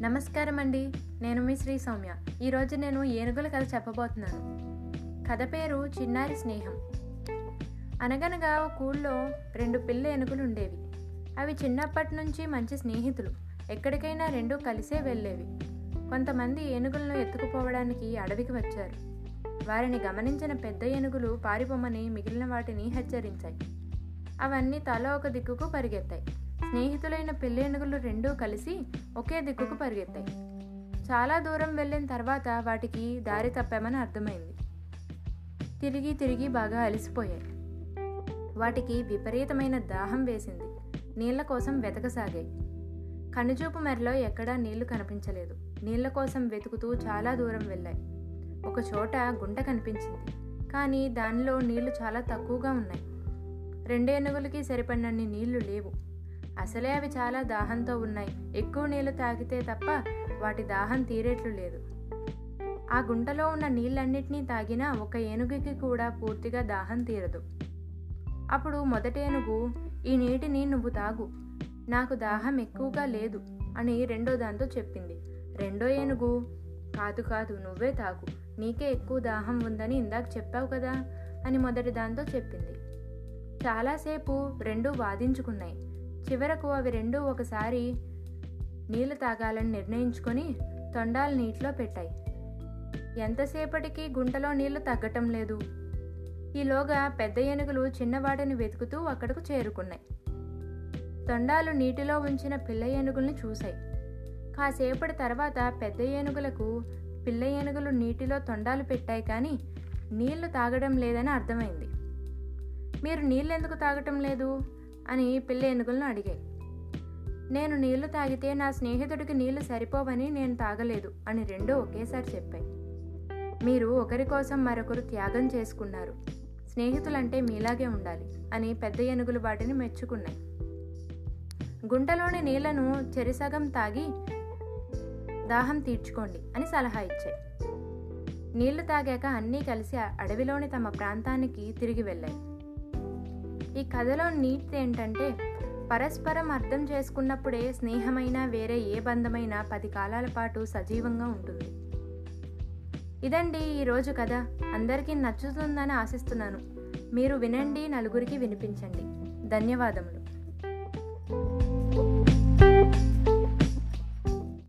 నమస్కారం అండి నేను మీ శ్రీ సౌమ్య. ఈరోజు నేను ఏనుగుల కథ చెప్పబోతున్నాను. కథ పేరు చిన్నారి స్నేహం. అనగనగా ఒక ఊళ్ళో రెండు పిల్ల ఏనుగులు ఉండేవి. అవి చిన్నప్పటి నుంచి మంచి స్నేహితులు. ఎక్కడికైనా రెండు కలిసే వెళ్ళేవి. కొంతమంది ఏనుగులను ఎత్తుకుపోవడానికి అడవికి వచ్చారు. వారిని గమనించిన పెద్ద ఏనుగులు పారిపోమని మిగిలిన వాటిని హెచ్చరించాయి. అవన్నీ తల ఒక దిక్కుకు పరిగెత్తాయి. స్నేహితులైన పెళ్ళేనుగులు రెండూ కలిసి ఒకే దిక్కుకు పరిగెత్తాయి. చాలా దూరం వెళ్ళిన తర్వాత వాటికి దారి తప్పామని అర్థమైంది. తిరిగి తిరిగి బాగా అలసిపోయాయి. వాటికి విపరీతమైన దాహం వేసింది. నీళ్ళ కోసం వెతకసాగాయి. కనుచూపు మెరలో ఎక్కడా నీళ్ళు కనిపించలేదు. నీళ్ళ కోసం వెతుకుతూ చాలా దూరం వెళ్ళాయి. ఒక చోట గుంట కనిపించింది. కానీ దానిలో నీళ్ళు చాలా తక్కువగా ఉన్నాయి. రెండేనుగులకి సరిపడినన్ని నీళ్ళు లేవు. అసలే అవి చాలా దాహంతో ఉన్నాయి. ఎక్కువ నీళ్ళు తాగితే తప్ప వాటి దాహం తీరేట్లు లేదు. ఆ గుంటలో ఉన్న నీళ్ళన్నిటినీ తాగినా ఒక ఏనుగుకి కూడా పూర్తిగా దాహం తీరదు. అప్పుడు మొదటి ఏనుగు ఈ నీటిని నువ్వు తాగు. నాకు దాహం ఎక్కువగా లేదు అని రెండో దాంతో చెప్పింది. రెండో ఏనుగు కాదు కాదు నువ్వే తాగు. నీకే ఎక్కువ దాహం ఉందని ఇందాక చెప్పావు కదా అని మొదటి దాంతో చెప్పింది. చాలాసేపు రెండూ వాదించుకున్నాయి. చివరకు అవి రెండూ ఒకసారి నీళ్ళు తాగాలని నిర్ణయించుకొని తొండాలు నీటిలో పెట్టాయి. ఎంతసేపటికి గుంటలో నీళ్ళు తగ్గటం లేదు. ఈలోగా పెద్ద ఏనుగులు చిన్నవాటిని వెతుకుతూ అక్కడకు చేరుకున్నాయి. తొండాలు నీటిలో ఉంచిన పిల్ల ఏనుగుల్ని చూశాయి. కాసేపటి తర్వాత పెద్ద ఏనుగులకు పిల్ల ఏనుగులు నీటిలో తొండాలు పెట్టాయి కానీ నీళ్ళు తాగడం లేదని అర్థమైంది. మీరు నీళ్ళు ఎందుకు తాగటం లేదు? అని పిల్ల ఏనుగులను అడిగాయి. నేను నీళ్ళు తాగితే నా స్నేహితుడికి నీళ్ళు సరిపోవని నేను తాగలేదు అని రెండూ ఒకేసారి చెప్పాయి. మీరు ఒకరి కోసం మరొకరు త్యాగం చేసుకున్నారు. స్నేహితులంటే మీలాగే ఉండాలి అని పెద్ద ఏనుగులు వాటిని మెచ్చుకున్నాయి. గుంటలోని నీళ్ళను చెరిసగం తాగి దాహం తీర్చుకోండి అని సలహా ఇచ్చాయి. నీళ్ళు తాగాక అన్నీ కలిసి అడవిలోని తమ ప్రాంతానికి తిరిగి వెళ్ళాయి. ఈ కథలో నీతి ఏంటంటే పరస్పరం అర్థం చేసుకున్నప్పుడే స్నేహమైన వేరే ఏ బంధమైనా పది కాలాల పాటు సజీవంగా ఉంటుంది. ఇదండి ఈరోజు కథ. అందరికీ నచ్చుతుందని ఆశిస్తున్నాను. మీరు వినండి నలుగురికి వినిపించండి. ధన్యవాదములు.